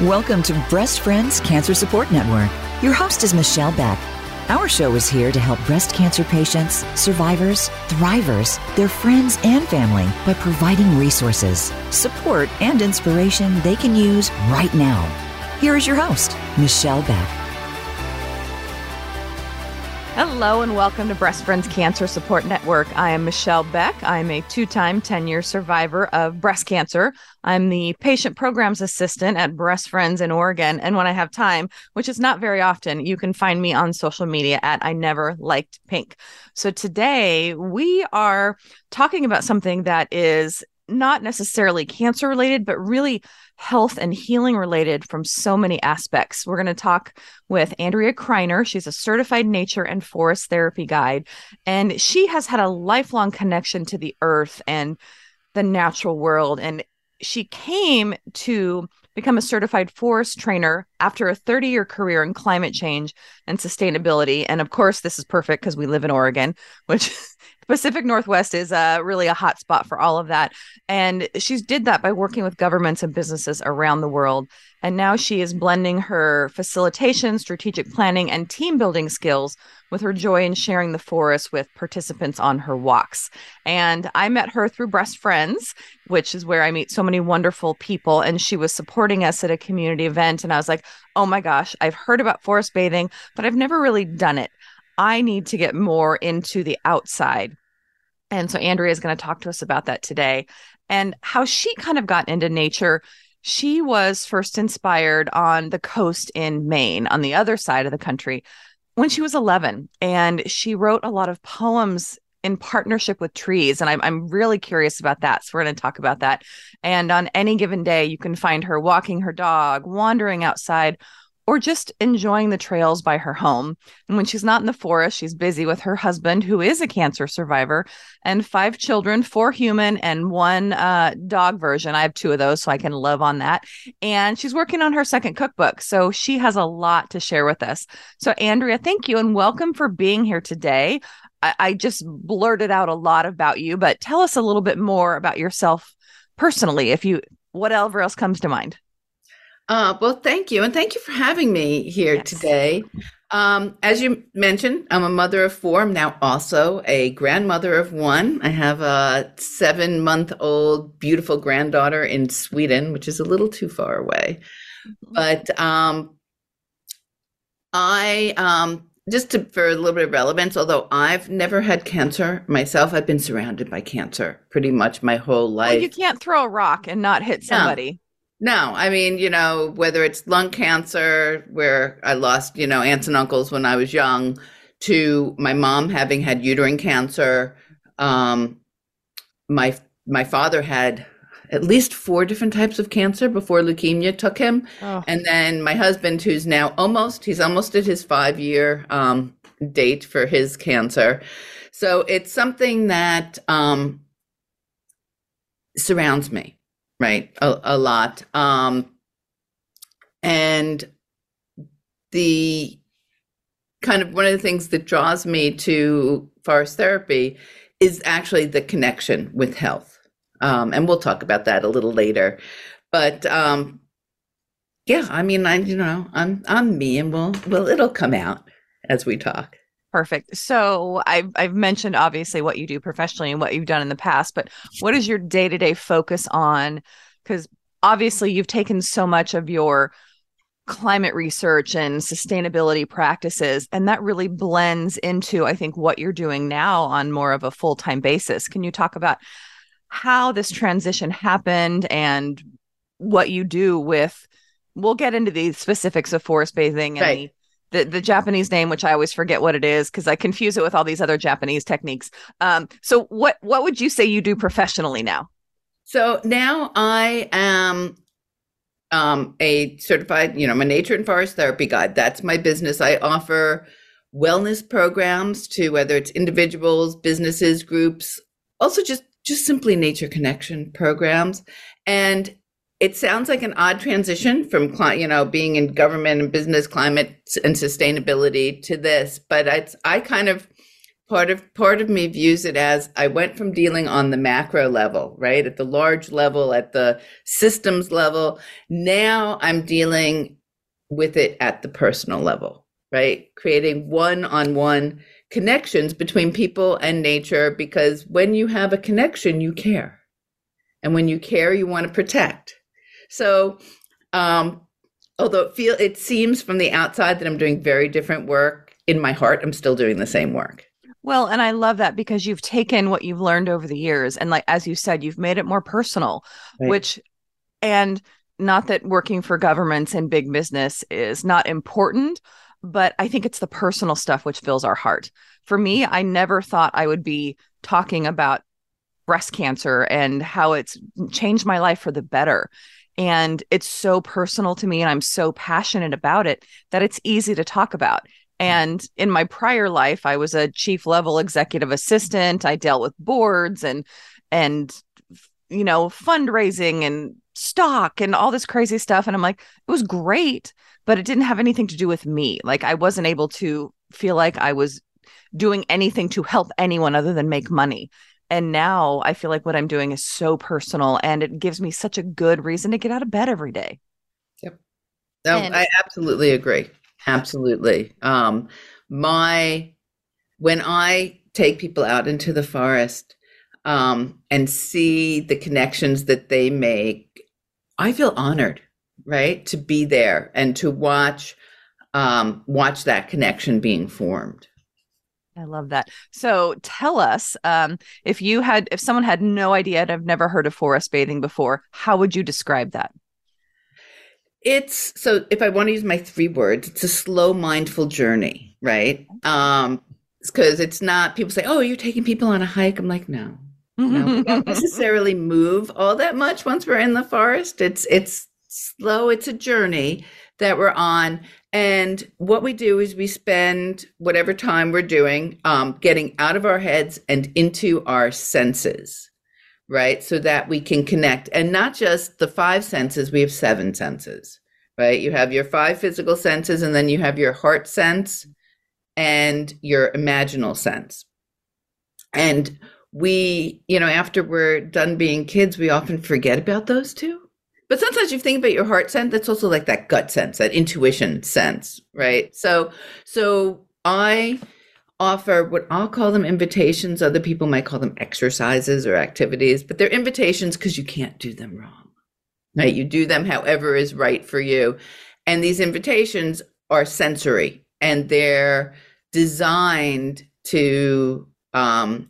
Welcome to Breast Friends Cancer Support Network. Your host is Michelle Beck. Our show is here to help breast cancer patients, survivors, thrivers, their friends, and family by providing resources, support, and inspiration they can use right now. Here is your host, Michelle Beck. Hello and welcome to Breast Friends Cancer Support Network. I am Michelle Beck. I'm a two time 10 year survivor of breast cancer. I'm the patient programs assistant at Breast Friends in Oregon. And when I have time, which is not very often, you can find me on social media at I Never Liked Pink. So today we are talking about something that is not necessarily cancer related, but really health and healing related from so many aspects. We're going to talk with Andrea Kreiner. She's a certified nature and forest therapy guide, and she has had a lifelong connection to the earth and the natural world. And she came to become a certified forest trainer after a 30 year career in climate change and sustainability. And of course, this is perfect because we live in Oregon, which Pacific Northwest is uh, really a hot spot for all of that. And she's did that by working with governments and businesses around the world. And now she is blending her facilitation, strategic planning, and team building skills with her joy in sharing the forest with participants on her walks. And I met her through Breast Friends, which is where I meet so many wonderful people. And she was supporting us at a community event. And I was like, oh my gosh, I've heard about forest bathing, but I've never really done it. I need to get more into the outside. And so Andrea is going to talk to us about that today and how she kind of got into nature. She was first inspired on the coast in Maine, on the other side of the country, when she was 11. And she wrote a lot of poems in partnership with trees. And I'm, I'm really curious about that. So we're going to talk about that. And on any given day, you can find her walking her dog, wandering outside, or just enjoying the trails by her home. And when she's not in the forest, she's busy with her husband, who is a cancer survivor, and five children four human and one uh, dog version. I have two of those, so I can live on that. And she's working on her second cookbook. So she has a lot to share with us. So, Andrea, thank you and welcome for being here today. I, I just blurted out a lot about you, but tell us a little bit more about yourself personally, if you, whatever else comes to mind. Uh, well, thank you. And thank you for having me here yes. today. Um, as you mentioned, I'm a mother of four. I'm now also a grandmother of one. I have a seven month old, beautiful granddaughter in Sweden, which is a little too far away. Mm-hmm. But um, I, um, just to, for a little bit of relevance, although I've never had cancer myself, I've been surrounded by cancer pretty much my whole life. Well, you can't throw a rock and not hit somebody. No, I mean, you know, whether it's lung cancer, where I lost, you know, aunts and uncles when I was young, to my mom having had uterine cancer. Um, my my father had at least four different types of cancer before leukemia took him, oh. and then my husband, who's now almost he's almost at his five year um, date for his cancer. So it's something that um, surrounds me right? A, a lot. Um, and the kind of one of the things that draws me to forest therapy is actually the connection with health. Um, and we'll talk about that a little later. But um, yeah, I mean, I you know, I'm I'm me, and we'll well, it'll come out as we talk. Perfect. So I've I've mentioned obviously what you do professionally and what you've done in the past, but what is your day to day focus on? Because obviously you've taken so much of your climate research and sustainability practices, and that really blends into I think what you're doing now on more of a full time basis. Can you talk about how this transition happened and what you do with? We'll get into the specifics of forest bathing and right. the the, the Japanese name, which I always forget what it is because I confuse it with all these other Japanese techniques. Um, so what what would you say you do professionally now? So now I am um, a certified, you know, I'm a nature and forest therapy guide. That's my business. I offer wellness programs to whether it's individuals, businesses, groups, also just just simply nature connection programs. And it sounds like an odd transition from you know being in government and business climate and sustainability to this but it's i kind of part of part of me views it as I went from dealing on the macro level, right? At the large level, at the systems level. Now I'm dealing with it at the personal level, right? Creating one-on-one connections between people and nature because when you have a connection, you care. And when you care, you want to protect. So, um, although it feel it seems from the outside that I'm doing very different work, in my heart, I'm still doing the same work. Well, and I love that because you've taken what you've learned over the years and like as you said, you've made it more personal, right. which and not that working for governments and big business is not important, but I think it's the personal stuff which fills our heart. For me, I never thought I would be talking about breast cancer and how it's changed my life for the better. And it's so personal to me and I'm so passionate about it that it's easy to talk about. Mm. And in my prior life, I was a chief level executive assistant. I dealt with boards and and you know fundraising and stock and all this crazy stuff. And I'm like, it was great, but it didn't have anything to do with me. Like I wasn't able to feel like I was doing anything to help anyone other than make money. And now I feel like what I'm doing is so personal and it gives me such a good reason to get out of bed every day. Yep. No, and- I absolutely agree. Absolutely. Um, my when I take people out into the forest um, and see the connections that they make, I feel honored, right, to be there and to watch um, watch that connection being formed. I love that. So tell us um, if you had if someone had no idea and have never heard of forest bathing before, how would you describe that? It's so if I want to use my three words, it's a slow, mindful journey, right? Um, because it's not people say, "Oh, you're taking people on a hike." I'm like, no, no, we don't necessarily move all that much once we're in the forest. It's it's slow. It's a journey that we're on, and what we do is we spend whatever time we're doing, um, getting out of our heads and into our senses right? So that we can connect and not just the five senses, we have seven senses, right? You have your five physical senses, and then you have your heart sense and your imaginal sense. And we, you know, after we're done being kids, we often forget about those two. But sometimes you think about your heart sense, that's also like that gut sense, that intuition sense, right? So, so I offer what I'll call them invitations. Other people might call them exercises or activities, but they're invitations because you can't do them wrong. Right? You do them however is right for you. And these invitations are sensory and they're designed to um,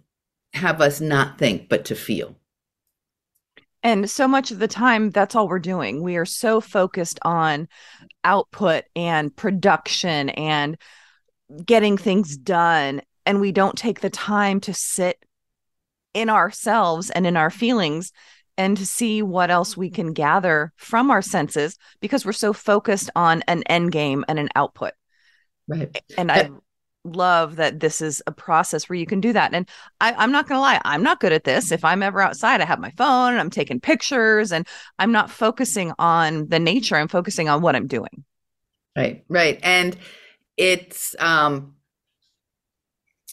have us not think, but to feel. And so much of the time, that's all we're doing. We are so focused on output and production and getting things done and we don't take the time to sit in ourselves and in our feelings and to see what else we can gather from our senses because we're so focused on an end game and an output. Right. And eh, I love that this is a process where you can do that. And I, am not going to lie, I'm not good at this. If I'm ever outside, I have my phone and I'm taking pictures and I'm not focusing on the nature, I'm focusing on what I'm doing. Right. Right. And it's um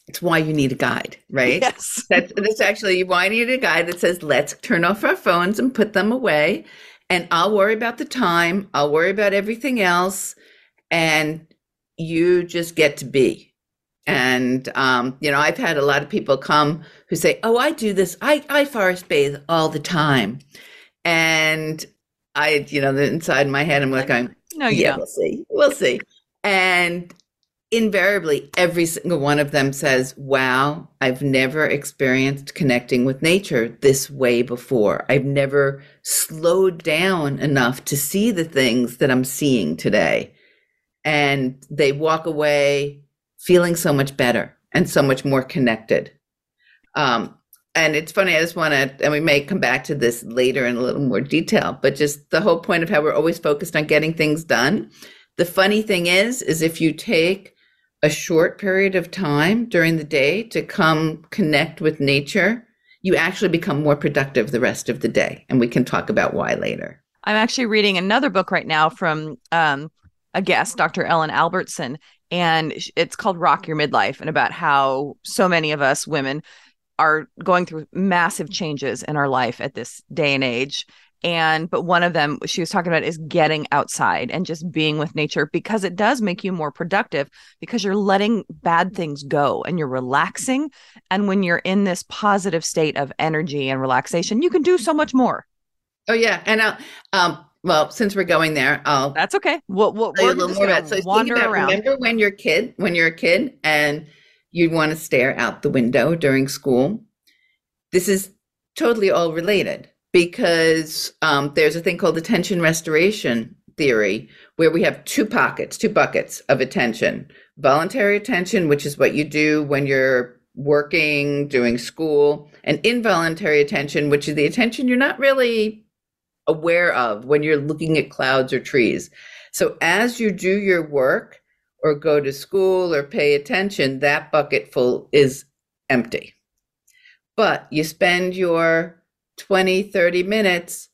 it's why you need a guide, right? Yes. That's that's actually why you need a guide that says let's turn off our phones and put them away and I'll worry about the time, I'll worry about everything else and you just get to be. And um, you know, I've had a lot of people come who say, "Oh, I do this. I I forest bathe all the time." And I, you know, inside my head I'm like going, "No, yeah, don't. we'll see. We'll see." And invariably, every single one of them says, Wow, I've never experienced connecting with nature this way before. I've never slowed down enough to see the things that I'm seeing today. And they walk away feeling so much better and so much more connected. Um, and it's funny, I just want to, and we may come back to this later in a little more detail, but just the whole point of how we're always focused on getting things done the funny thing is, is if you take a short period of time during the day to come connect with nature, you actually become more productive the rest of the day. And we can talk about why later. I'm actually reading another book right now from um, a guest, Dr. Ellen Albertson, and it's called Rock Your Midlife, and about how so many of us women are going through massive changes in our life at this day and age. And but one of them she was talking about is getting outside and just being with nature because it does make you more productive because you're letting bad things go and you're relaxing. And when you're in this positive state of energy and relaxation you can do so much more. Oh yeah. And uh, um well since we're going there i'll that's okay. We'll, we'll we're a little more about so wander about, around. remember when you're a kid when you're a kid and you'd want to stare out the window during school? This is totally all related because um, there's a thing called attention restoration theory where we have two pockets, two buckets of attention. Voluntary attention, which is what you do when you're working, doing school, and involuntary attention, which is the attention you're not really aware of when you're looking at clouds or trees. So as you do your work or go to school or pay attention, that bucket full is empty. But you spend your 20, 30 minutes,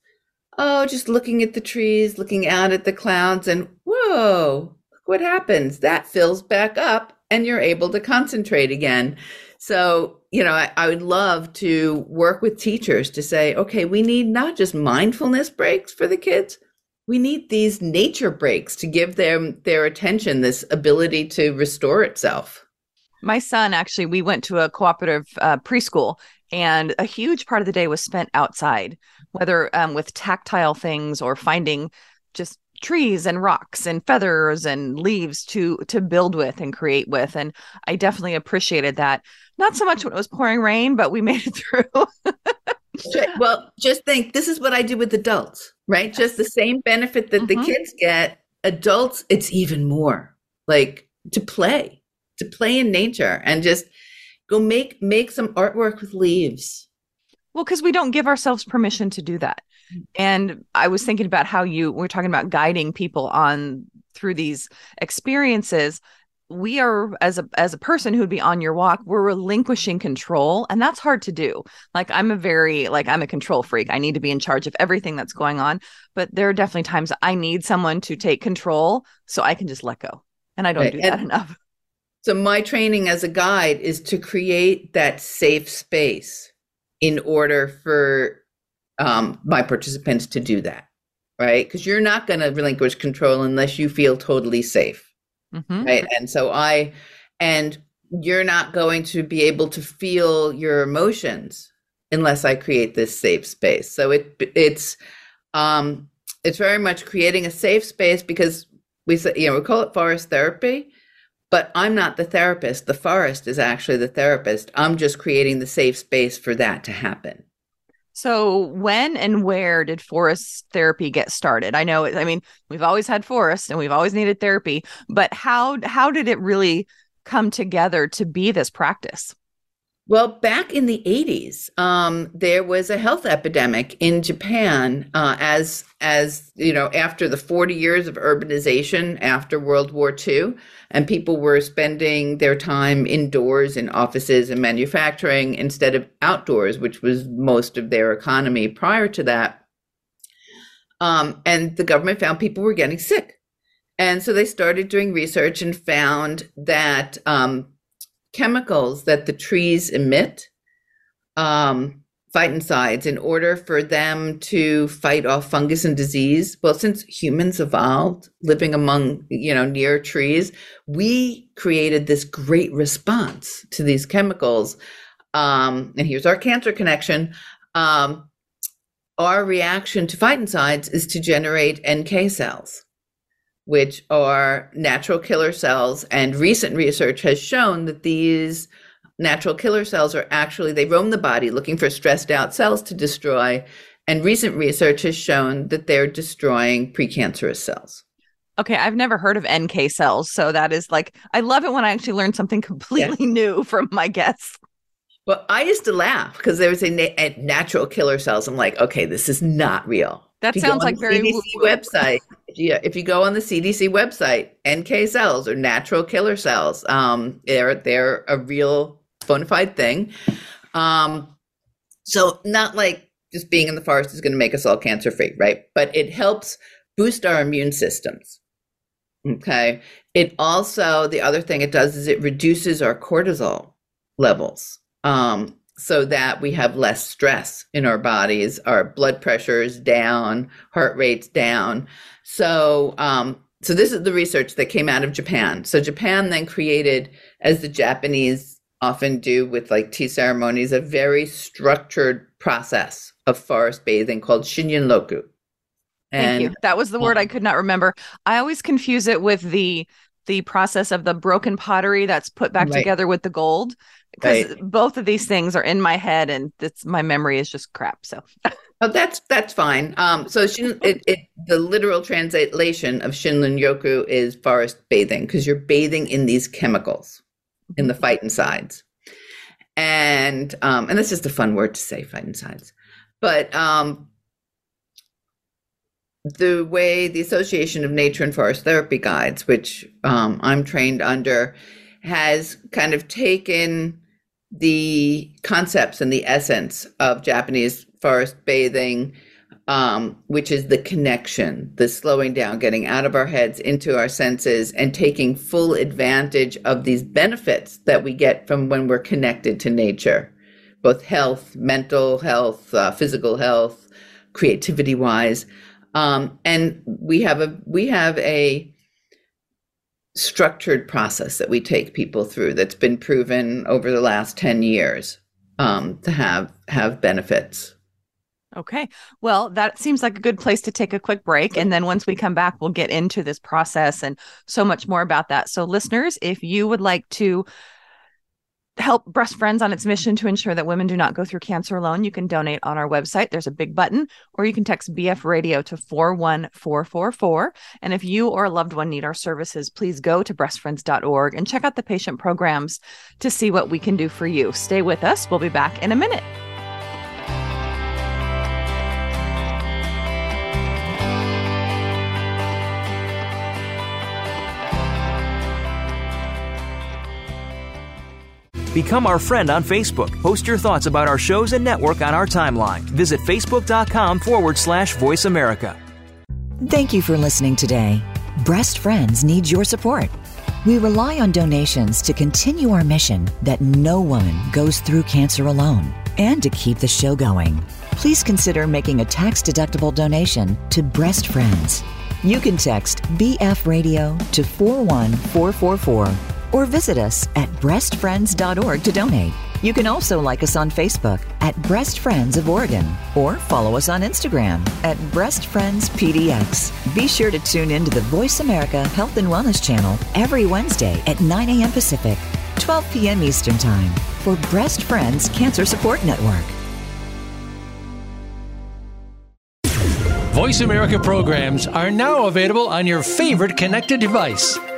oh, just looking at the trees, looking out at the clouds, and whoa, look what happens. That fills back up and you're able to concentrate again. So, you know, I, I, would love to work with teachers to say, okay, we need not just mindfulness breaks for the kids, we need these nature breaks to give them their attention this ability to restore itself. My son actually, we went to a cooperative uh, preschool and a huge part of the day was spent outside whether um, with tactile things or finding just trees and rocks and feathers and leaves to to build with and create with and i definitely appreciated that not so much when it was pouring rain but we made it through well just think this is what i do with adults right just the same benefit that mm-hmm. the kids get adults it's even more like to play to play in nature and just Go make make some artwork with leaves. Well, because we don't give ourselves permission to do that. And I was thinking about how you we're talking about guiding people on through these experiences. We are as a as a person who would be on your walk, we're relinquishing control, and that's hard to do. Like I'm a very like I'm a control freak. I need to be in charge of everything that's going on. But there are definitely times I need someone to take control so I can just let go. And I don't right. do that and, enough. So, my training as a guide is to create that safe space in order for um, my participants to do that, right? Because you're not going to relinquish control unless you feel totally safe, mm-hmm. right? And so, I, and you're not going to be able to feel your emotions unless I create this safe space. So, it, it's, um, it's very much creating a safe space because we say, you know, we call it forest therapy but I'm not the therapist. The forest is actually the therapist. I'm just creating the safe space for that to happen. So, when and where did forest therapy get started? I know, I mean, we've always had forests and we've always needed therapy, but how how did it really come together to be this practice? Well, back in the 80s, um, there was a health epidemic in Japan uh, as, as, you know, after the 40 years of urbanization after World War II, and people were spending their time indoors in offices and manufacturing instead of outdoors, which was most of their economy prior to that. Um, and the government found people were getting sick. And so they started doing research and found that um, chemicals that the trees emit, um, phytoncides, in order for them to fight off fungus and disease. Well, since humans evolved living among, you know, near trees, we created this great response to these chemicals. Um, and here's our cancer connection. Um, our reaction to phytoncides is to generate NK cells which are natural killer cells. And recent research has shown that these natural killer cells are actually, they roam the body looking for stressed out cells to destroy. And recent research has shown that they're destroying precancerous cells. Okay, I've never heard of NK cells. So that is like, I love it when I actually learn something completely yeah. new from my guests. Well, I used to laugh because there was a, na- natural killer cells. I'm like, okay, this is not real. That sounds like very CDC website. Yeah, if you go on the CDC website, NK cells or natural killer cells, um, they're they're a real bona fide thing. Um, so not like just being in the forest is going to make us all cancer free, right? But it helps boost our immune systems. Okay. It also, the other thing it does is it reduces our cortisol levels um, so that we have less stress in our bodies. Our blood pressure is down, heart rate's down. So, um, so this is the research that came out of Japan. So Japan then created, as the Japanese often do with like tea ceremonies, a very structured process of forest bathing called Shinrin-yoku. Thank you. That was the word I could not remember. I always confuse it with the the process of the broken pottery that's put back right. together with the gold because right. both of these things are in my head and it's my memory is just crap. So Oh, that's that's fine. Um, so shin, it, it, the literal translation of Shinrin-yoku is forest bathing because you're bathing in these chemicals in the mm-hmm. phytoncides, and um, and that's just a fun word to say, phytoncides. But um, the way the Association of Nature and Forest Therapy Guides, which um, I'm trained under, has kind of taken the concepts and the essence of Japanese forest bathing, um, which is the connection, the slowing down, getting out of our heads into our senses, and taking full advantage of these benefits that we get from when we're connected to nature, both health, mental health, uh, physical health, creativity wise. Um, and we have a we have a structured process that we take people through that's been proven over the last 10 years um, to have have benefits. Okay. Well that seems like a good place to take a quick break and then once we come back we'll get into this process and so much more about that. So listeners if you would like to help Breast Friends on its mission to ensure that women do not go through cancer alone, you can donate on our website. There's a big button, or you can text BF Radio to 41444. And if you or a loved one need our services, please go to breastfriends.org and check out the patient programs to see what we can do for you. Stay with us. We'll be back in a minute. Become our friend on Facebook. Post your thoughts about our shows and network on our timeline. Visit facebook.com forward slash voice America. Thank you for listening today. Breast Friends needs your support. We rely on donations to continue our mission that no woman goes through cancer alone and to keep the show going. Please consider making a tax deductible donation to Breast Friends. You can text BF Radio to 41444 or visit us at breastfriends.org to donate. You can also like us on Facebook at Breast Friends of Oregon or follow us on Instagram at Breast Friends PDX. Be sure to tune in to the Voice America Health and Wellness channel every Wednesday at 9 a.m. Pacific, 12 p.m. Eastern Time for Breast Friends Cancer Support Network. Voice America programs are now available on your favorite connected device,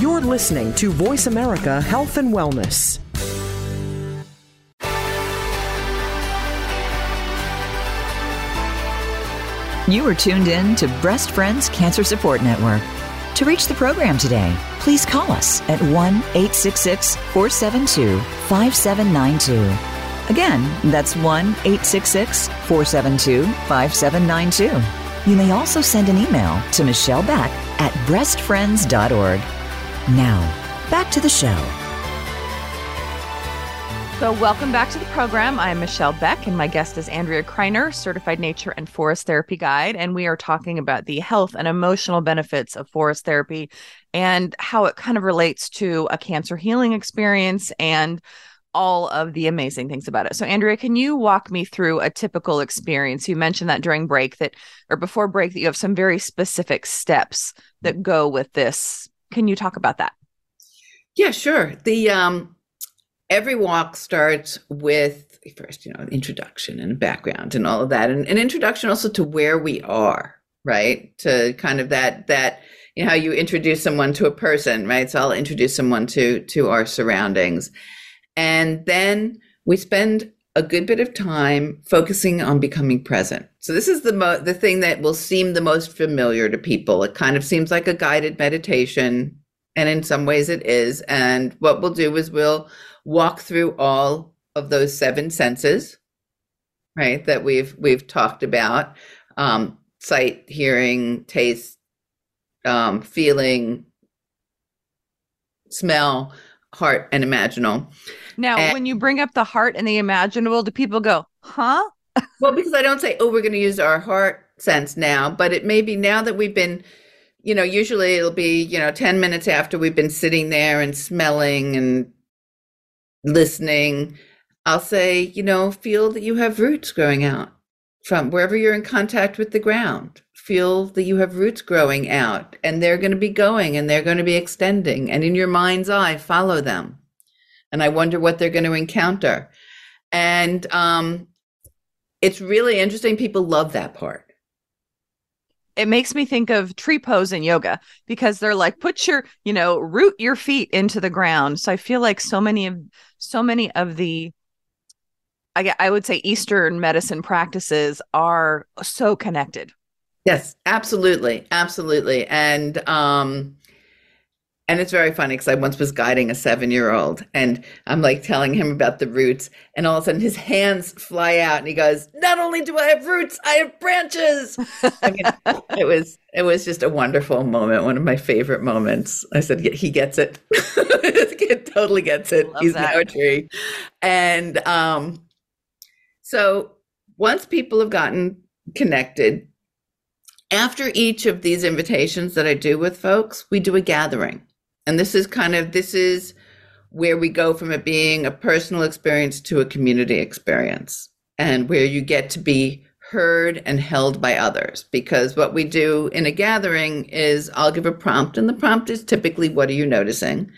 You're listening to Voice America Health and Wellness. You are tuned in to Breast Friends Cancer Support Network. To reach the program today, please call us at 1 866 472 5792. Again, that's 1 866 472 5792. You may also send an email to Michelle Beck at breastfriends.org. Now, back to the show. So, welcome back to the program. I'm Michelle Beck, and my guest is Andrea Kreiner, certified nature and forest therapy guide. And we are talking about the health and emotional benefits of forest therapy and how it kind of relates to a cancer healing experience and all of the amazing things about it. So, Andrea, can you walk me through a typical experience? You mentioned that during break that, or before break, that you have some very specific steps that go with this. Can you talk about that? Yeah, sure. The um, every walk starts with first, you know, introduction and background and all of that, and an introduction also to where we are, right? To kind of that that you know how you introduce someone to a person, right? So I'll introduce someone to to our surroundings. And then we spend a good bit of time focusing on becoming present. So this is the mo- the thing that will seem the most familiar to people. It kind of seems like a guided meditation, and in some ways it is. And what we'll do is we'll walk through all of those seven senses, right? That we've we've talked about: um, sight, hearing, taste, um, feeling, smell, heart, and imaginal. Now, And- when you bring up the heart and the imaginable, do people go, huh? Well, because I don't say, oh, we're going to use our heart sense now, but it may be now that we've been, you know, usually it'll be, you know, 10 minutes after we've been sitting there and smelling and listening. I'll say, you know, feel that you have roots growing out from wherever you're in contact with the ground. Feel that you have roots growing out and they're going to be going and they're going to be extending. And in your mind's eye, follow them. And I wonder what they're going to encounter. And um, it's really interesting. People love that part. It makes me think of tree pose in yoga because they're like, put your, you know, root your feet into the ground. So I feel like so many of, so many of the, I, I would say Eastern medicine practices are so connected. Yes, absolutely, absolutely, and um, and it's very funny because I once was guiding a seven-year-old, and I'm like telling him about the roots, and all of a sudden his hands fly out, and he goes, "Not only do I have roots, I have branches." I mean, it was it was just a wonderful moment, one of my favorite moments. I said, "Yeah, "He gets it. this kid totally gets it. He's that. now a tree," and um, so once people have gotten connected after each of these invitations that I do with folks, we do a gathering. And this is kind of this is where we go from it being a personal experience to a community experience and where you get to be heard and held by others because what we do in a gathering is I'll give a prompt and the prompt is typically what are you noticing?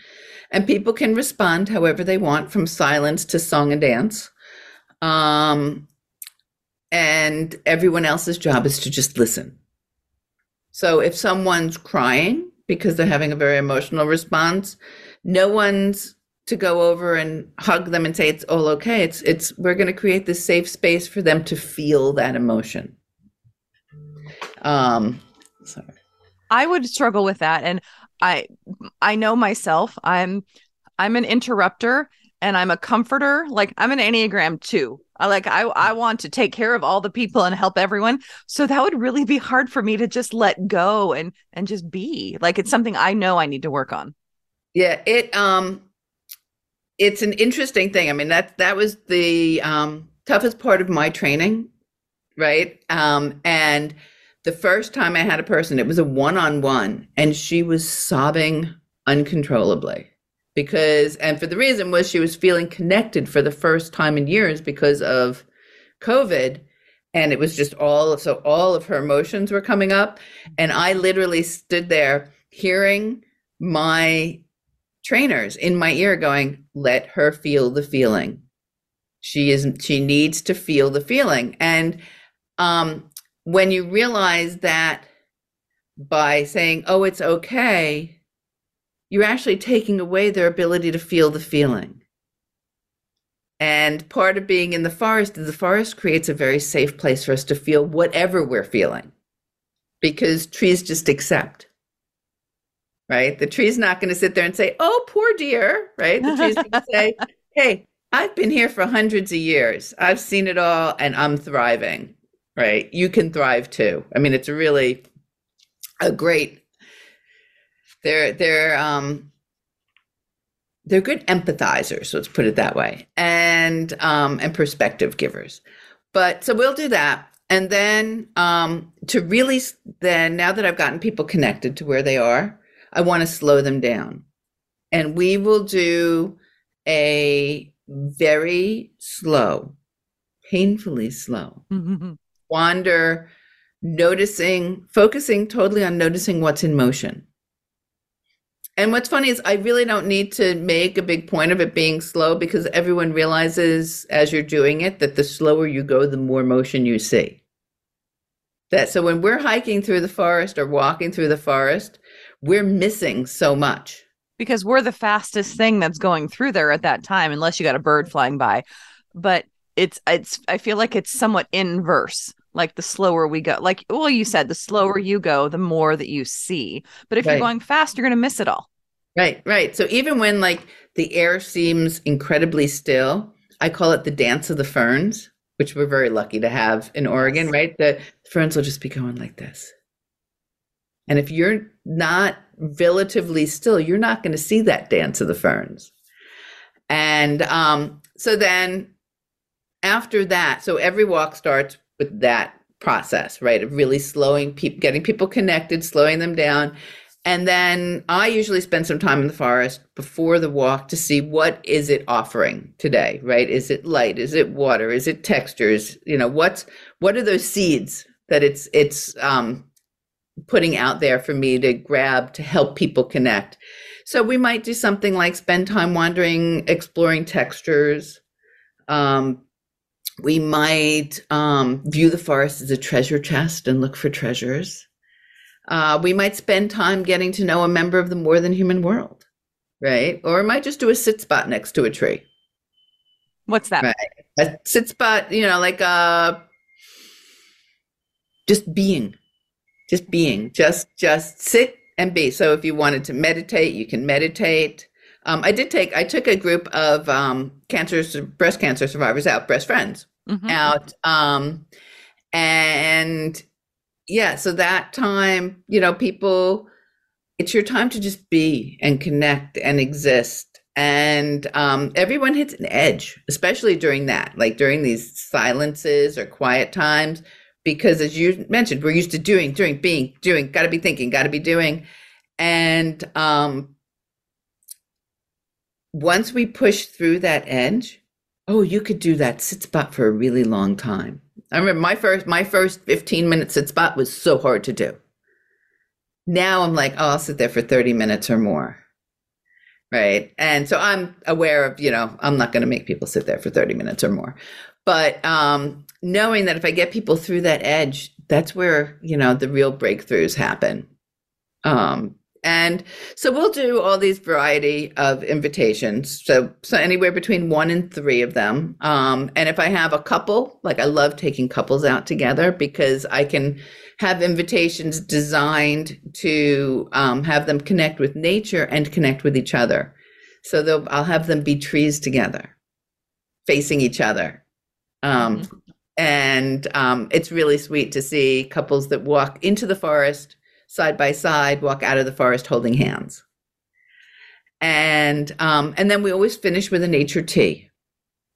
And people can respond however they want from silence to song and dance. Um and everyone else's job is to just listen. So if someone's crying because they're having a very emotional response, no one's to go over and hug them and say it's all okay. It's it's we're going to create this safe space for them to feel that emotion. Um sorry. I would struggle with that and I I know myself I'm I'm an interrupter and I'm a comforter like I'm an enneagram 2 I like I I want to take care of all the people and help everyone. So that would really be hard for me to just let go and and just be. Like it's something I know I need to work on. Yeah, it um it's an interesting thing. I mean that that was the um toughest part of my training, right? Um and the first time I had a person, it was a one-on-one and she was sobbing uncontrollably because and for the reason was she was feeling connected for the first time in years because of COVID. And it was just all so all of her emotions were coming up. And I literally stood there hearing my trainers in my ear going let her feel the feeling. She is she needs to feel the feeling. And um when you realize that by saying oh it's okay you're actually taking away their ability to feel the feeling and part of being in the forest is the forest creates a very safe place for us to feel whatever we're feeling because trees just accept right? The tree's not going to sit there and say, "Oh, poor dear," right? The tree's going to say, "Hey, I've been here for hundreds of years. I've seen it all, and I'm thriving." Right? You can thrive too. I mean, it's really a great. They're they're um they're good empathizers. Let's put it that way, and um and perspective givers. But so we'll do that. And then um, to really, then now that I've gotten people connected to where they are, I want to slow them down. And we will do a very slow, painfully slow wander, noticing, focusing totally on noticing what's in motion. And what's funny is I really don't need to make a big point of it being slow because everyone realizes as you're doing it that the slower you go, the more motion you see. That so when we're hiking through the forest or walking through the forest, we're missing so much. Because we're the fastest thing that's going through there at that time unless you got a bird flying by. But it's it's i feel like it's somewhat inverse like the slower we go like well you said the slower you go the more that you see but if Right. you're going fast you're going to miss it all Right, right. So even when like the air seems incredibly still, I call it the dance of the ferns, which we're very lucky to have in Oregon, right? The ferns will just be going like this. And if you're not relatively still, you're not going to see that dance of the ferns. And um, so then after that, so every walk starts with that process, right? Of really slowing people, getting people connected, slowing them down. And then I usually spend some time in the forest before the walk to see what is it offering today, right? Is it light? Is it water? Is it textures? You know, what's what are those seeds that it's it's um putting out there for me to grab to help people connect. So we might do something like spend time wandering, exploring textures. Um, we might um, view the forest as a treasure chest and look for treasures. Uh, we might spend time getting to know a member of the more than human world, right? Or we might just do a sit spot next to a tree. what's that Right. A sit spot, you know, like uh just being. Just being. Just just sit and be. So if you wanted to meditate, you can meditate. Um, I did take I took a group of um cancer breast cancer survivors out, breast friends Mhm. out. Um, and yeah, so that time, you know, people, it's your time to just be and connect and exist. And um, everyone hits an edge, especially during that, like during these silences or quiet times, because as you mentioned, we're used to doing, doing, being, doing, got to be thinking, got to be doing. And um, once we push through that edge, oh, you could do that sit spot for a really long time. I remember my first my first 15 minute sit spot was so hard to do. Now I'm like, oh, I'll sit there for 30 minutes or more. Right. And so I'm aware of, you know, I'm not going to make people sit there for 30 minutes or more. But um, knowing that if I get people through that edge, that's where, you know, the real breakthroughs happen. Um, and so we'll do all these variety of invitations. So so anywhere between one and three of them. Um, and if I have a couple, like I love taking couples out together because I can have invitations designed to um, have them connect with nature and connect with each other. So they'll I'll have them be trees together, facing each other. Um, And um, it's really sweet to see couples that walk into the forest side by side, walk out of the forest holding hands. And um, and then we always finish with a nature tea.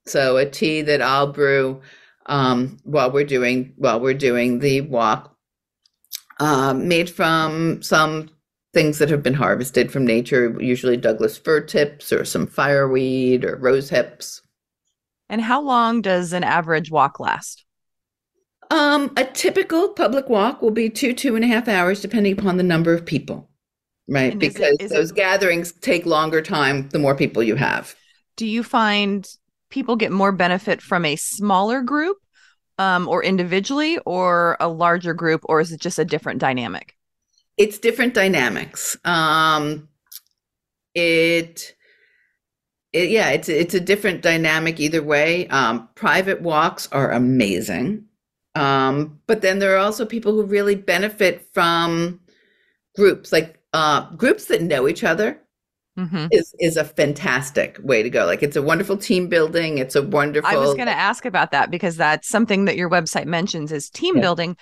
So a tea that I'll brew um, while we're doing while we're doing the walk, um, made from some things that have been harvested from nature, usually Douglas fir tips or some fireweed or rose hips. and how long does an average walk last Um, a typical public walk will be two, two and a half hours, depending upon the number of people, right? And because is it- those gatherings take longer time the more people you have. do you find people get more benefit from a smaller group um, or individually or a larger group or is it just a different dynamic It's different dynamics. Um, it, it, yeah, it's it's a different dynamic either way. Um, private walks are amazing, um, but then there are also people who really benefit from groups, like uh, groups that know each other. Mhm. is is a fantastic way to go. Like it's a wonderful team building. It's a wonderful. I was going to ask about that because that's something that your website mentions is team Yeah. building.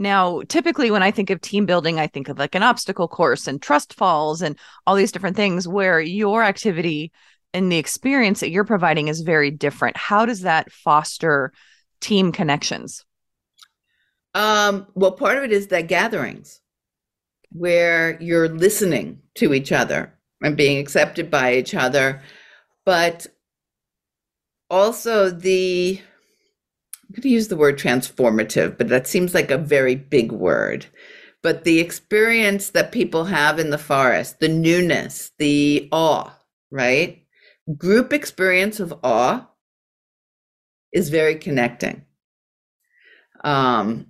Now, typically when I think of team building, I think of like an obstacle course and trust falls and all these different things where your activity and the experience that you're providing is very different. How does that foster team connections? Um, well, part of it is that gatherings where you're listening to each other and being accepted by each other, but also the I'm going to use the word transformative, but that seems like a very big word. But the experience that people have in the forest, the newness, the awe, right? Group experience of awe is very connecting. Um,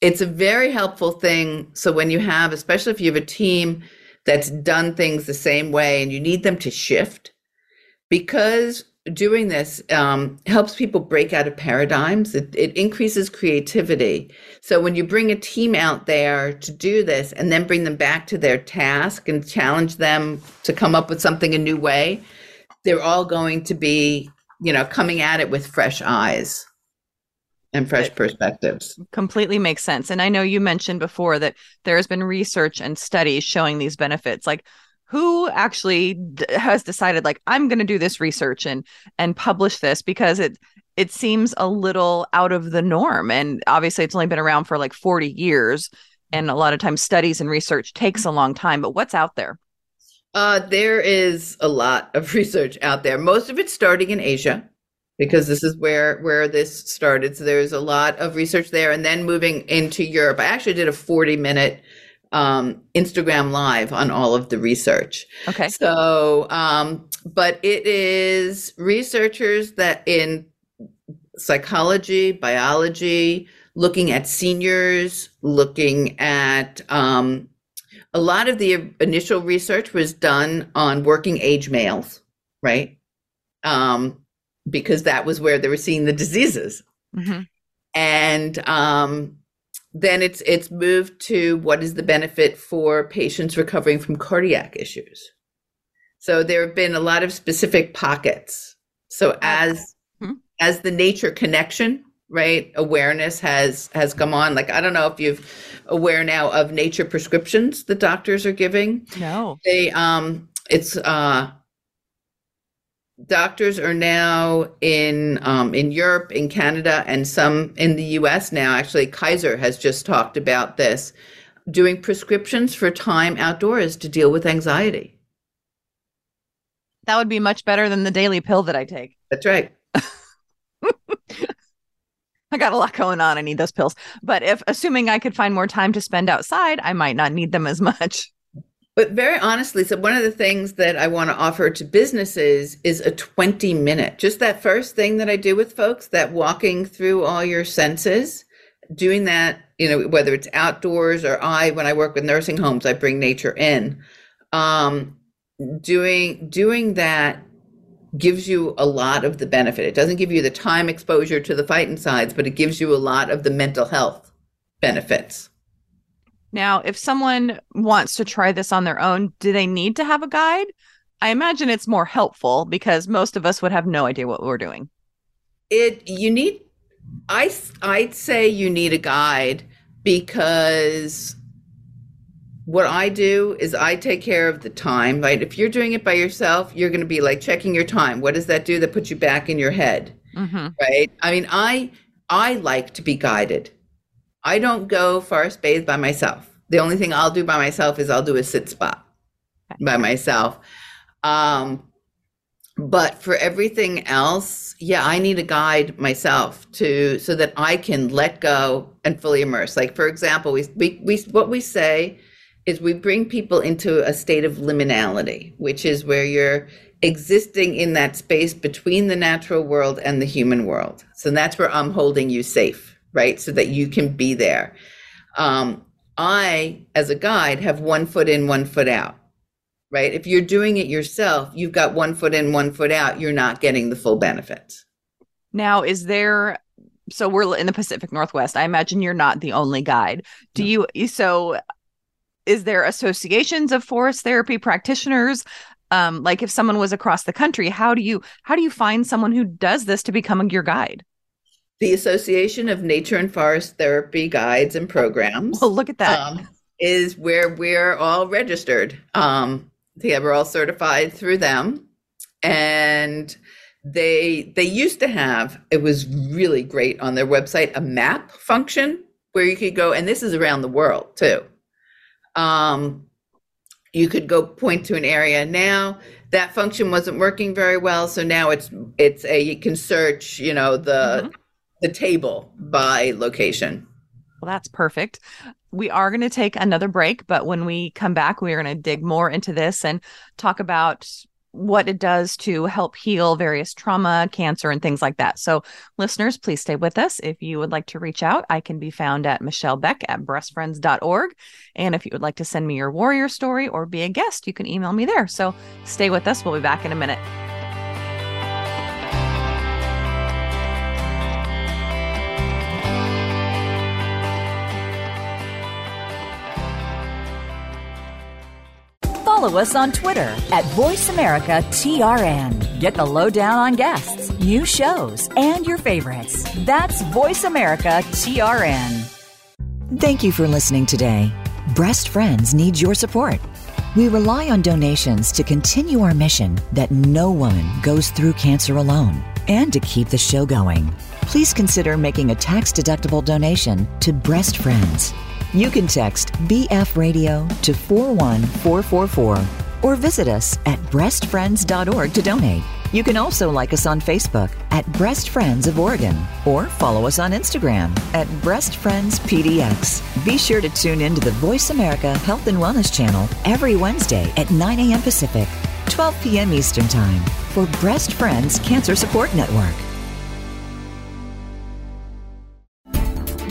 it's a very helpful thing. So when you have, especially if you have a team that's done things the same way and you need them to shift because doing this um, helps people break out of paradigms it, it increases creativity so when you bring a team out there to do this and then bring them back to their task and challenge them to come up with something a new way they're all going to be you know coming at it with fresh eyes and fresh perspectives. completely makes sense. And i know you mentioned before that there has been research and studies showing these benefits. Like who actually d- has decided like i'm going to do this research and and publish this because it it seems a little out of the norm. And obviously it's only been around for like 40 years and a lot of times studies and research takes a long time but what's out there? Uh, there is a lot of research out there. Most of it's starting in asia because this is where where this started so there's a lot of research there and then moving into europe i actually did a 40 minute um, Instagram Live on all of the research. Okay. So, um, but it is researchers that in psychology, biology, looking at seniors, looking at um, a lot of the initial research was done on working age males, right? Um, because that was where they were seeing the diseases. Mm-hmm. And um, then it's it's moved to what is the benefit for patients recovering from cardiac issues. So there have been a lot of specific pockets. So as hmm. as the nature connection, right, awareness has has come on. Like I don't know if you've aware now of nature prescriptions that doctors are giving. No. They um it's uh doctors are now in um, in Europe, in Canada, and some in the U.S. now. Actually, Kaiser has just talked about this, doing prescriptions for time outdoors to deal with anxiety. That would be much better than the daily pill that I take. That's right. I got a lot going on. I need those pills. But if assuming I could find more time to spend outside, I might not need them as much. But very honestly, so one of the things that I want to offer to businesses is a 20 minute, just that first thing that I do with folks, that walking through all your senses, doing that, you know, whether it's outdoors or I, when I work with nursing homes, I bring nature in. Um, doing, doing that gives you a lot of the benefit. It doesn't give you the time exposure to the phytoncides, but it gives you a lot of the mental health benefits. Now, if someone wants to try this on their own, do they need to have a guide? I imagine it's more helpful because most of us would have no idea what we're doing. It you need I I'd say you need a guide because what I do is I take care of the time, right? If you're doing it by yourself, you're going to be like checking your time. What does that do that puts you back in your head? Mm-hmm. Right? I mean, I I like to be guided. I don't go forest bathe by myself. The only thing I'll do by myself is I'll do a sit spot by myself. Um, but for everything else, yeah, I need a guide myself to so that I can let go and fully immerse. Like for example, we we, we what we say is we bring people into a state of liminality, which is where you're existing in that space between the natural world and the human world. So that's where I'm holding you safe right? So that you can be there. Um, I, as a guide, have one foot in, one foot out, right? If you're doing it yourself, you've got one foot in, one foot out, you're not getting the full benefits. Now, is there, so we're in the Pacific Northwest. I imagine you're not the only guide. Do no. you, so is there associations of forest therapy practitioners? Um, like if someone was across the country, how do you, how do you find someone who does this to become your guide? The Association of Nature and Forest Therapy Guides and Programs. Well, look at that. Um, is where we're all registered. Um, yeah, we're all certified through them, and they they used to have it was really great on their website a map function where you could go, and this is around the world too. Um, you could go point to an area now that function wasn't working very well so now it's it's a you can search you know the mm-hmm the table by location. Well, that's perfect. We are going to take another break, but when we come back, we are going to dig more into this and talk about what it does to help heal various trauma, cancer, and things like that. So, listeners, please stay with us. If you would like to reach out, I can be found at Michelle Beck at breastfriends.org. And if you would like to send me your warrior story or be a guest, you can email me there. So, stay with us. We'll be back in a minute. Follow us on Twitter at VoiceAmericaTRN. Get the lowdown on guests, new shows, and your favorites. That's VoiceAmericaTRN. Thank you for listening today. Breast Friends needs your support. We rely on donations to continue our mission that no woman goes through cancer alone and to keep the show going. Please consider making a tax deductible donation to Breast Friends. You can text BF Radio to 41444 or visit us at breastfriends.org to donate. You can also like us on Facebook at Breast Friends of Oregon or follow us on Instagram at Breast Friends PDX. Be sure to tune in to the Voice America Health and Wellness channel every Wednesday at 9 a.m. Pacific, 12 p.m. Eastern Time for Breast Friends Cancer Support Network.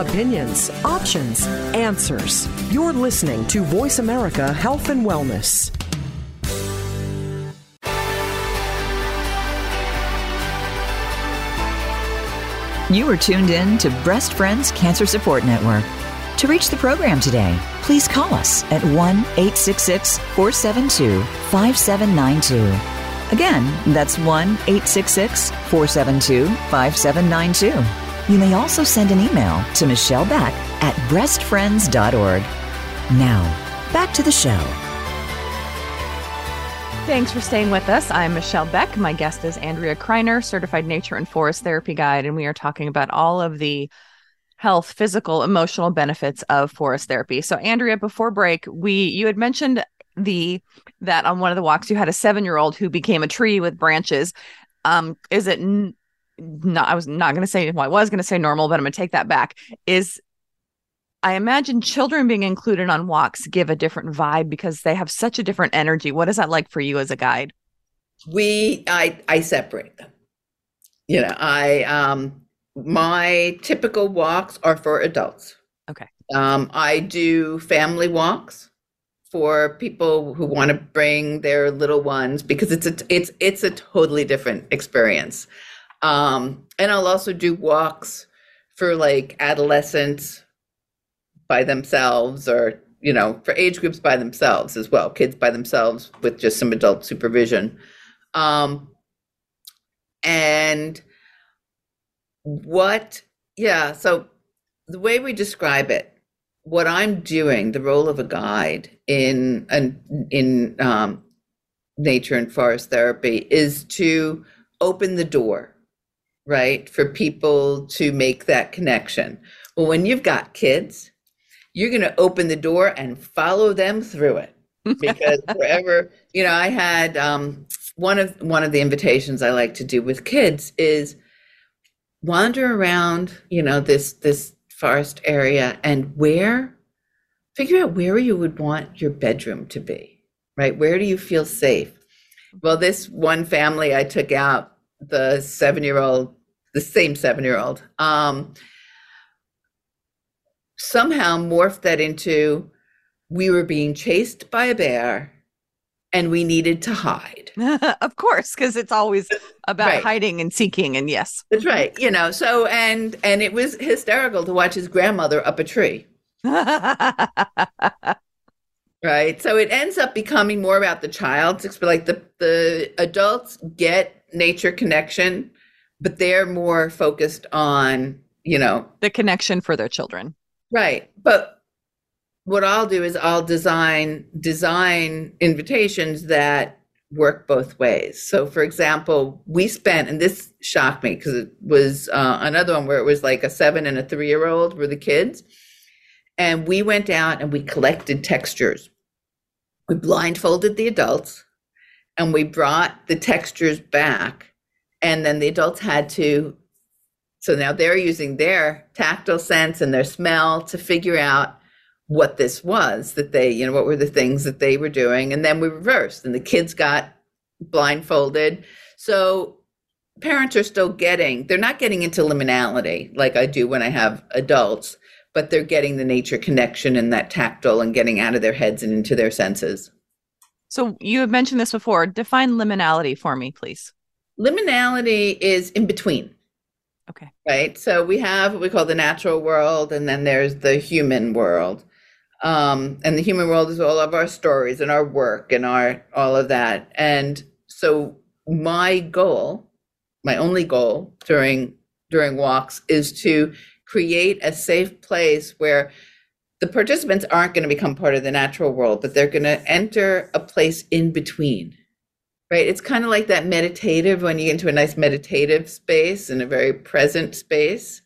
opinions, options, answers. You're listening to Voice America Health and Wellness. You are tuned in to Breast Friends Cancer Support Network. To reach the program today, please call us at 1 866 472 5792. Again, that's 1 866 472 5792 you may also send an email to Michelle Beck at breastfriends.org. Now, back to the show. Thanks for staying with us. I'm Michelle Beck. My guest is Andrea Kreiner, certified nature and forest therapy guide, and we are talking about all of the health, physical, emotional benefits of forest therapy. So, Andrea, before break, we you had mentioned the that on one of the walks you had a seven year old who became a tree with branches. Um, is it not I was not going to say well I was going to say normal but I'm going to take that back is I imagine children being included on walks give a different vibe because they have such a different energy. What is that like for you as a guide? We I I separate them. You know, I um my typical walks are for adults. Okay. Um I do family walks for people who want to bring their little ones because it's a it's it's a totally different experience. Um, and I'll also do walks for like adolescents by themselves or, you know, for age groups by themselves as well, kids by themselves with just some adult supervision. Um, and what, yeah, so the way we describe it, what I'm doing, the role of a guide in in, in um, nature and forest therapy, is to open the door right? For people to make that connection. Well, when you've got kids, you're going to open the door and follow them through it because wherever, you know, I had um, one of one of the invitations I like to do with kids is wander around, you know, this this forest area and where figure out where you would want your bedroom to be, right? Where do you feel safe? Well, this one family I took out the seven year old, the same seven year old, um, somehow morphed that into we were being chased by a bear and we needed to hide. of course, because it's always about right. hiding and seeking. And yes, that's right. You know, so and and it was hysterical to watch his grandmother up a tree. right. So it ends up becoming more about the child. Like the the adults get nature connection, but they're more focused on, you know, the connection for their children. Right. But what I'll do is I'll design design invitations that work both ways. So, for example, we spent, and this shocked me because it was uh, another one where it was like a seven and a three year old were the kids. And we went out and we collected textures. We blindfolded the adults and we brought the textures back. And then the adults had to, so now they're using their tactile sense and their smell to figure out what this was that they, you know, what were the things that they were doing. And then we reversed and the kids got blindfolded. So parents are still getting, they're not getting into liminality like I do when I have adults, but they're getting the nature connection and that tactile and getting out of their heads and into their senses. So you have mentioned this before. Define liminality for me, please. Liminality is in between. Okay. Right. So we have what we call the natural world, and then there's the human world. Um, and the human world is all of our stories and our work and our all of that. And so my goal, my only goal during during walks is to create a safe place where the participants aren't going to become part of the natural world, but they're going to enter a place in between. Right? It's kind of like that meditative when you get into a nice meditative space and a very present space.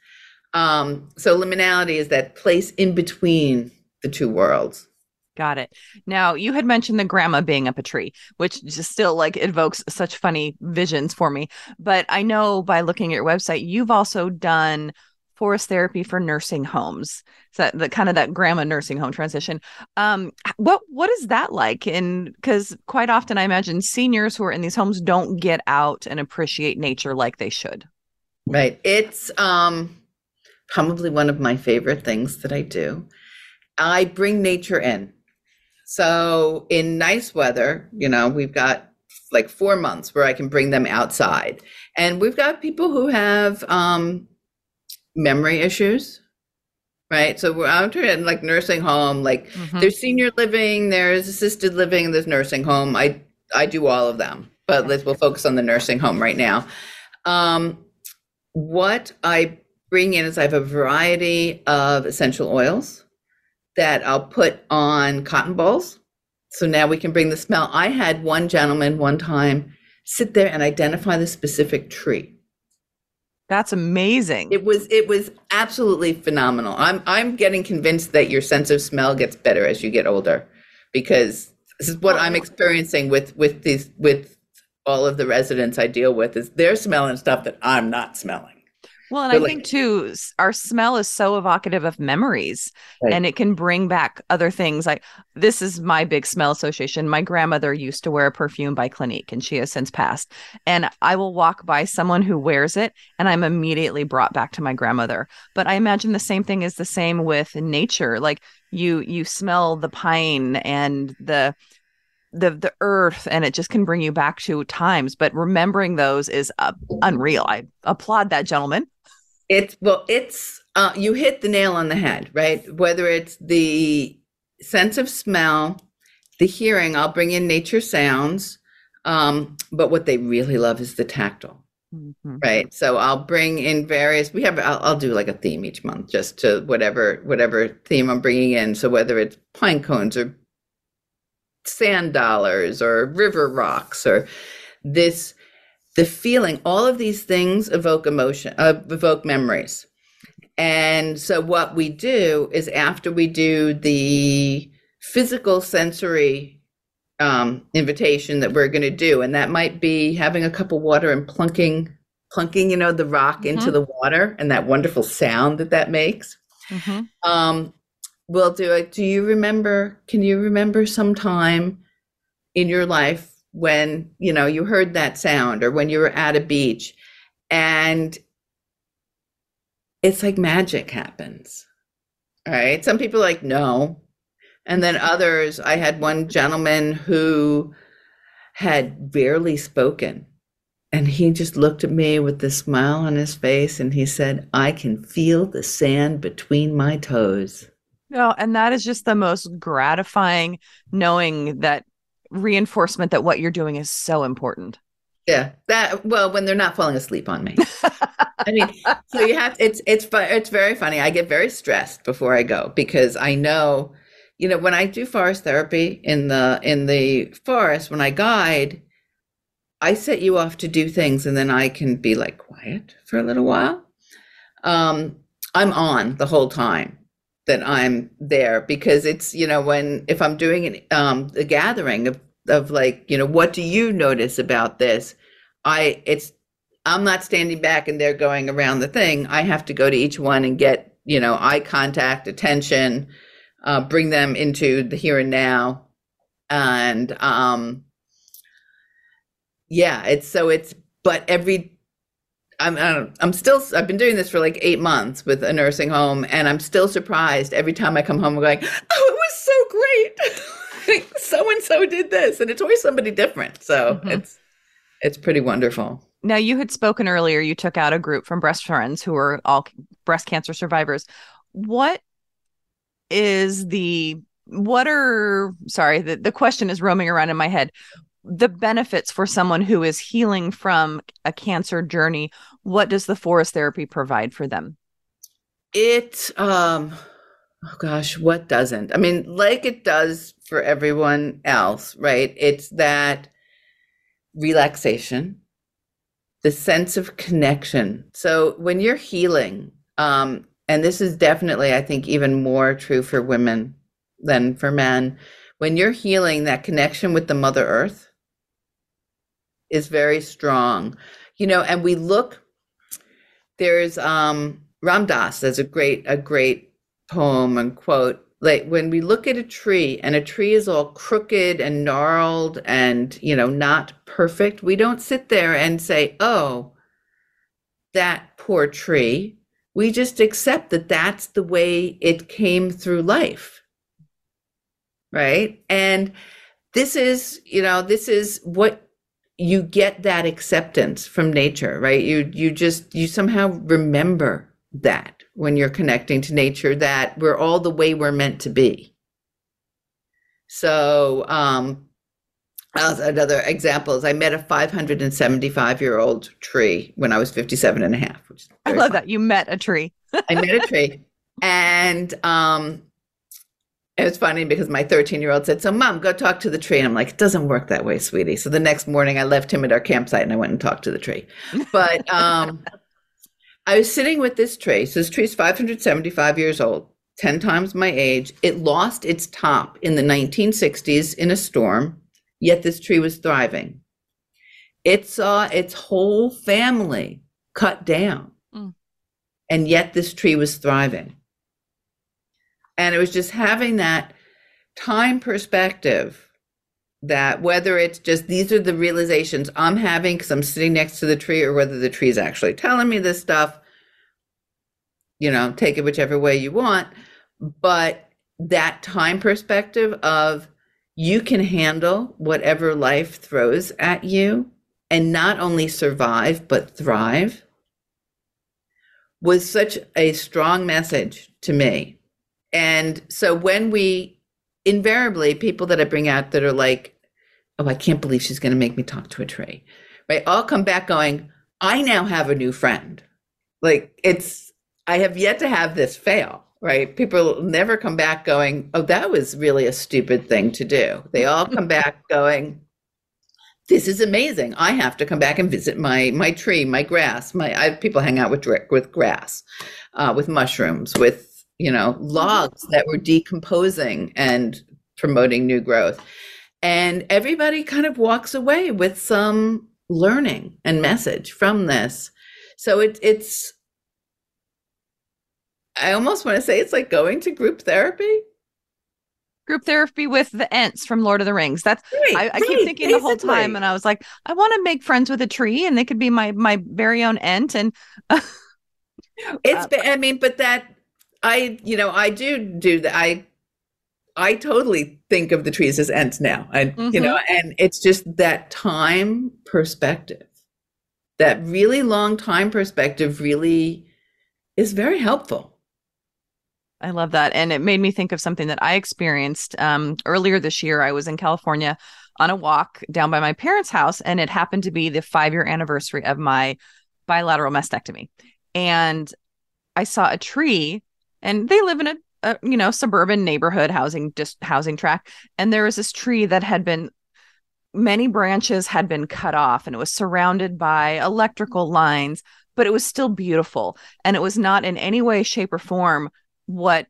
Um, so liminality is that place in between the two worlds. Got it. Now, you had mentioned the grandma being up a tree, which just still like evokes such funny visions for me. But I know by looking at your website, you've also done forest therapy for nursing homes. So that, kind of that grandma nursing home transition. Um, what what is that like? And because quite often I imagine seniors who are in these homes don't get out and appreciate nature like they should. Right. It's um probably one of my favorite things that I do. I bring nature in. So in nice weather, you know, we've got like four months where I can bring them outside. And we've got people who have um, memory issues, right? So we're out here in like nursing home, like mm-hmm. there's senior living, there's assisted living, there's nursing home. I I do all of them, but let's we'll focus on the nursing home right now. Um, what I bring in is I have a variety of essential oils that I'll put on cotton balls. So now we can bring the smell. I had one gentleman one time sit there and identify the specific tree. That's amazing. It was it was absolutely phenomenal. I'm I'm getting convinced that your sense of smell gets better as you get older because this is what I'm oh. experiencing with with these with all of the residents I deal with is they're smelling stuff that I'm not smelling. Well, and I think too, our smell is so evocative of memories right. and it can bring back other things. Like, this is my big smell association. My grandmother used to wear a perfume by Clinique and she has since passed. And I will walk by someone who wears it and I'm immediately brought back to my grandmother. But I imagine the same thing is the same with nature. Like, you you smell the pine and the the the earth and it just can bring you back to times but remembering those is uh, unreal i applaud that gentleman it's well, it's uh, you hit the nail on the head, right? Whether it's the sense of smell, the hearing. I'll bring in nature sounds, um, but what they really love is the tactile. Mm-hmm. Right. So I'll bring in various, we have, I'll, I'll, do like a theme each month just to whatever, whatever theme I'm bringing in. So whether it's pine cones or sand dollars or river rocks or this the feeling all of these things evoke emotion uh, evoke memories and so what we do is after we do the physical sensory um, invitation that we're going to do and that might be having a cup of water and plunking plunking you know the rock mm-hmm. into the water and that wonderful sound that that makes mm-hmm. um, we'll do it do you remember can you remember some time in your life when you know you heard that sound or when you were at a beach and it's like magic happens all right? Some people like no. And then others i had one gentleman who had barely spoken and he just looked at me with this smile on his face and he said i can feel the sand between my toes no, and that is just the most gratifying knowing that reinforcement that what you're doing is so important. Yeah, that well, when they're not falling asleep on me. I mean, so you have it's it's it's very funny. I get very stressed before I go because I know, you know, when I do forest therapy in the in the forest when I guide, I set you off to do things and then I can be like quiet for a little while. Um, I'm on the whole time that I'm there because it's, you know, when if I'm doing an, um, a gathering of, of like, you know, what do you notice about this? I, it's, I'm not standing back and they're going around the thing. I have to go to each one and get, you know, eye contact, attention, uh, bring them into the here and now. And, um, yeah, it's so it's, but every I'm I'm still I've been doing this for like eight months with a nursing home, and I'm still surprised every time I come home. I'm going, oh, it was so great. so and so did this, and it's always somebody different. So mm-hmm. it's it's pretty wonderful. Now you had spoken earlier. You took out a group from Breast Friends who were all breast cancer survivors. What is the what are sorry the, the question is roaming around in my head the benefits for someone who is healing from a cancer journey what does the forest therapy provide for them? It um oh gosh what doesn't? I mean like it does for everyone else right? It's that relaxation the sense of connection. So when you're healing um and this is definitely i think even more true for women than for men when you're healing that connection with the mother earth is very strong. You know, and we look there's um Ram a great a great poem and quote like when we look at a tree and a tree is all crooked and gnarled and you know not perfect we don't sit there and say oh that poor tree we just accept that that's the way it came through life. Right? And this is you know this is what you get that acceptance from nature right? You you just you somehow remember that when you're connecting to nature that we're all the way we're meant to be. So um another example is i met a 575 year old tree when i was 57 and a half which i love fun. that. You met a tree. I met a tree. And um it was funny because my 13 year old said, So, mom, go talk to the tree. And I'm like, It doesn't work that way, sweetie. So the next morning, I left him at our campsite and I went and talked to the tree. But um, I was sitting with this tree. So this tree is 575 years old, 10 times my age. It lost its top in the 1960s in a storm, yet this tree was thriving. It saw its whole family cut down, mm. and yet this tree was thriving. And it was just having that time perspective that whether it's just these are the realizations I'm having because I'm sitting next to the tree or whether the tree is actually telling me this stuff, you know, take it whichever way you want. But that time perspective of you can handle whatever life throws at you and not only survive, but thrive was such a strong message to me and so when we invariably people that I bring out that are like, oh, I can't believe she's going to make me talk to a tree, right? I'll come back going, I now have a new friend. Like it's, I have yet to have this fail, right? People never come back going, oh, that was really a stupid thing to do. They all come back going, this is amazing. I have to come back and visit my my tree, my grass. My I, people hang out with with grass, uh, with mushrooms, with you know, logs that were decomposing and promoting new growth. And everybody kind of walks away with some learning and message from this. So it, it's, I almost want to say it's like going to group therapy. Group therapy with the Ents from Lord of the Rings. That's right, I, I right, keep thinking basically. the whole time, and I was like, I want to make friends with a tree, and they could be my my very own Ent. And uh, it's, I mean, but that I, you know, I do do that. I, I totally think of the trees as Ents now, and mm-hmm. you know, mm-hmm. and it's just that time perspective, that really long time perspective, really is very helpful. I love that, and it made me think of something that I experienced um, earlier this year. I was in California on a walk down by my parents' house, and it happened to be the five-year anniversary of my bilateral mastectomy, and I saw a tree and they live in a, a you know suburban neighborhood housing just housing track and there was this tree that had been many branches had been cut off and it was surrounded by electrical lines, but it was still beautiful. And it was not in any way, shape, or form what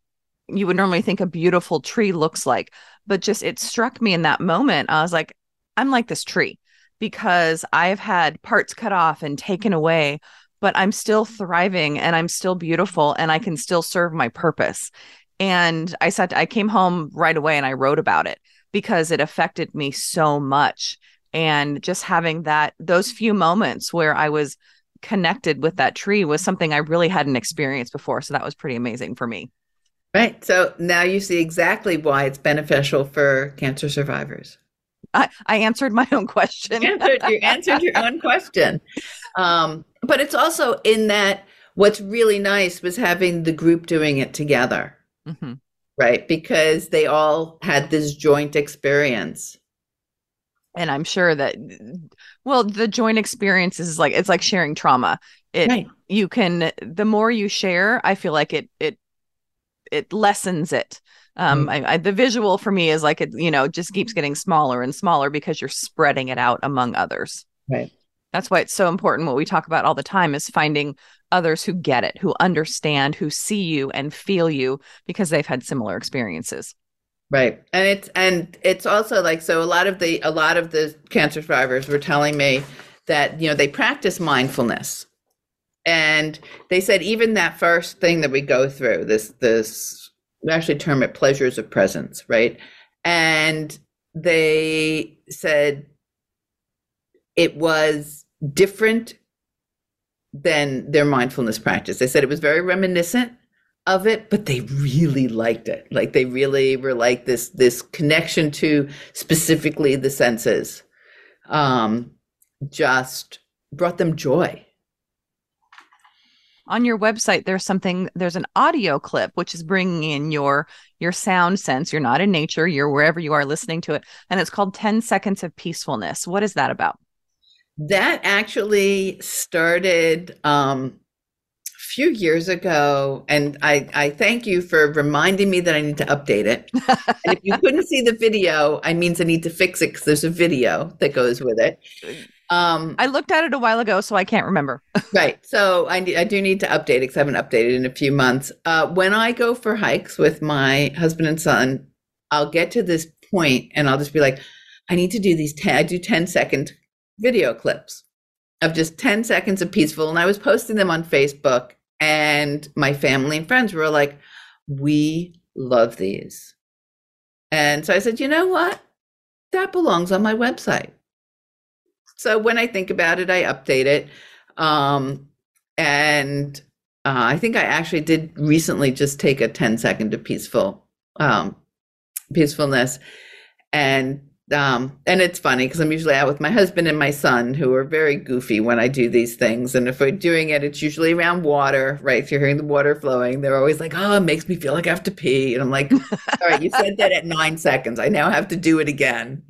you would normally think a beautiful tree looks like. But just it struck me in that moment. I was like, I'm like this tree because I've had parts cut off and taken away, but I'm still thriving and I'm still beautiful and I can still serve my purpose. And I said, I came home right away and I wrote about it because it affected me so much. And just having that, those few moments where I was connected with that tree was something I really hadn't experienced before. So that was pretty amazing for me. Right. So now you see exactly why it's beneficial for cancer survivors. I, I answered my own question. you, answered, you answered your own question. Um, but it's also in that what's really nice was having the group doing it together. Mm-hmm. Right. Because they all had this joint experience. And I'm sure that, well, the joint experience is like, it's like sharing trauma. It, right. you can, the more you share, I feel like it, it, it lessens it um mm-hmm. I, I, the visual for me is like it you know just keeps getting smaller and smaller because you're spreading it out among others. Right. That's why it's so important what we talk about all the time is finding others who get it who understand who see you and feel you because they've had similar experiences. Right. And it's and it's also like so a lot of the a lot of the cancer survivors were telling me that you know they practice mindfulness. And they said even that first thing that we go through this this we actually term it pleasures of presence, right? And they said it was different than their mindfulness practice. They said it was very reminiscent of it, but they really liked it. Like they really were like this this connection to specifically the senses. Um, just brought them joy on your website there's something there's an audio clip which is bringing in your your sound sense. You're not in nature you're wherever you are listening to it and it's called 10 seconds of peacefulness. What is that about? That actually started um a few years ago and i i thank you for reminding me that i need to update it. And if you couldn't see the video i means i need to fix it because there's a video that goes with it um, I looked at it a while ago, so I can't remember. right. So I, I do need to update because I haven't updated in a few months. Uh, when I go for hikes with my husband and son, I'll get to this point and I'll just be like, I need to do these 10, I do 10 second video clips of just 10 seconds of peaceful. And I was posting them on Facebook, and my family and friends were like, We love these. And so I said, You know what? That belongs on my website. So when I think about it, I update it. Um, and uh, I think I actually did recently just take a 10 second to peaceful um, peacefulness. And um, and it's funny because I'm usually out with my husband and my son, who are very goofy when I do these things. And if we're doing it, it's usually around water, right? If you're hearing the water flowing, they're always like, "Oh, it makes me feel like I have to pee," and I'm like, "All right, you said that at nine seconds. I now have to do it again."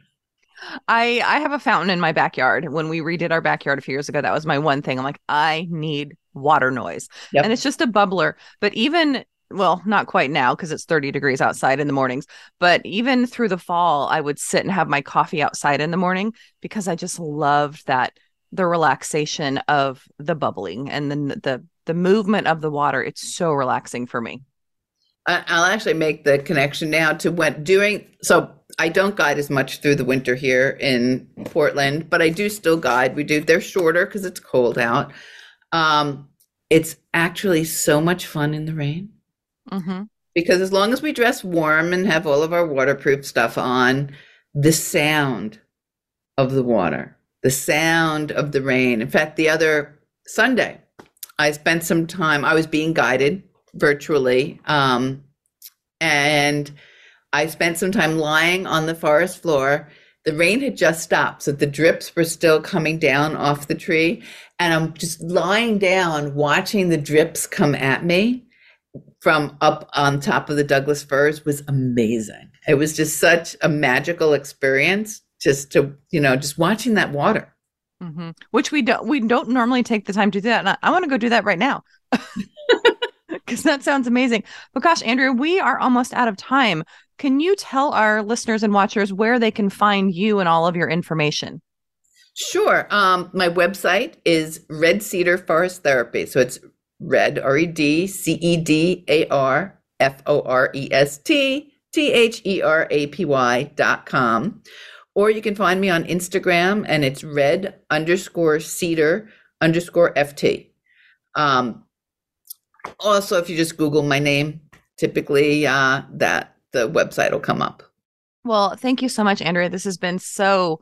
I I have a fountain in my backyard. When we redid our backyard a few years ago, that was my one thing. I'm like, I need water noise. Yep. And it's just a bubbler. But even well, not quite now because it's 30 degrees outside in the mornings, but even through the fall, I would sit and have my coffee outside in the morning because I just loved that the relaxation of the bubbling and then the the movement of the water. It's so relaxing for me. I'll actually make the connection now to when doing so I don't guide as much through the winter here in Portland, but I do still guide. We do. They're shorter because it's cold out. Um, it's actually so much fun in the rain. Mm-hmm. Because as long as we dress warm and have all of our waterproof stuff on, the sound of the water, the sound of the rain. In fact, the other Sunday, I spent some time, I was being guided virtually. Um, and I spent some time lying on the forest floor. The rain had just stopped, so the drips were still coming down off the tree. And I'm just lying down, watching the drips come at me from up on top of the Douglas firs was amazing. It was just such a magical experience just to, you know, just watching that water. Mm-hmm. Which we don't we don't normally take the time to do that. And I, I want to go do that right now. because that sounds amazing. But gosh, Andrea, we are almost out of time can you tell our listeners and watchers where they can find you and all of your information? Sure. Um, my website is Red Cedar Forest Therapy. So it's Red, R E D C E D A R F O R E S T T H E R A P Y dot com. Or you can find me on Instagram and it's red underscore cedar underscore FT. Um, also, if you just Google my name, typically uh, that the website will come up. Well, thank you so much, Andrea. This has been so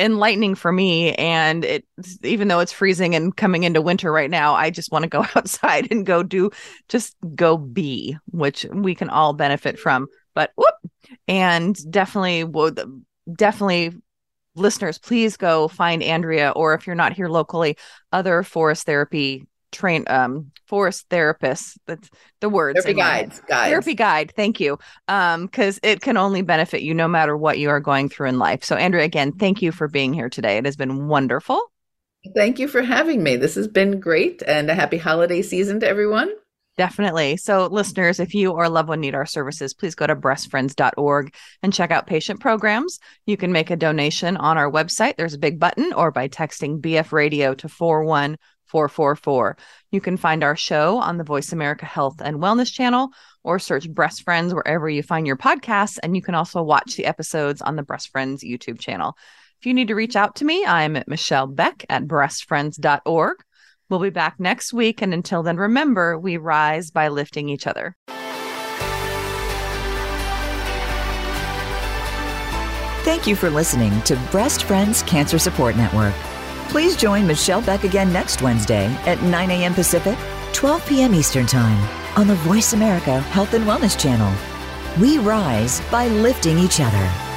enlightening for me and it even though it's freezing and coming into winter right now i just want to go outside and go do just go be which we can all benefit from but whoop and definitely would definitely listeners please go find andrea or if you're not here locally other forest therapy train um forest therapists that's the words therapy guides guides. Therapy guide thank you. Um because it can only benefit you no matter what you are going through in life. So andrea again thank you for being here today. It has been wonderful. Thank you for having me. This has been great and a happy holiday season to everyone. Definitely. So, listeners, if you or a loved one need our services, please go to breastfriends.org and check out patient programs. You can make a donation on our website. There's a big button or by texting BF Radio to 41444. You can find our show on the Voice America Health and Wellness channel or search Breast Friends wherever you find your podcasts. And you can also watch the episodes on the Breast Friends YouTube channel. If you need to reach out to me, I'm at Michelle Beck at breastfriends.org. We'll be back next week. And until then, remember, we rise by lifting each other. Thank you for listening to Breast Friends Cancer Support Network. Please join Michelle Beck again next Wednesday at 9 a.m. Pacific, 12 p.m. Eastern Time on the Voice America Health and Wellness Channel. We rise by lifting each other.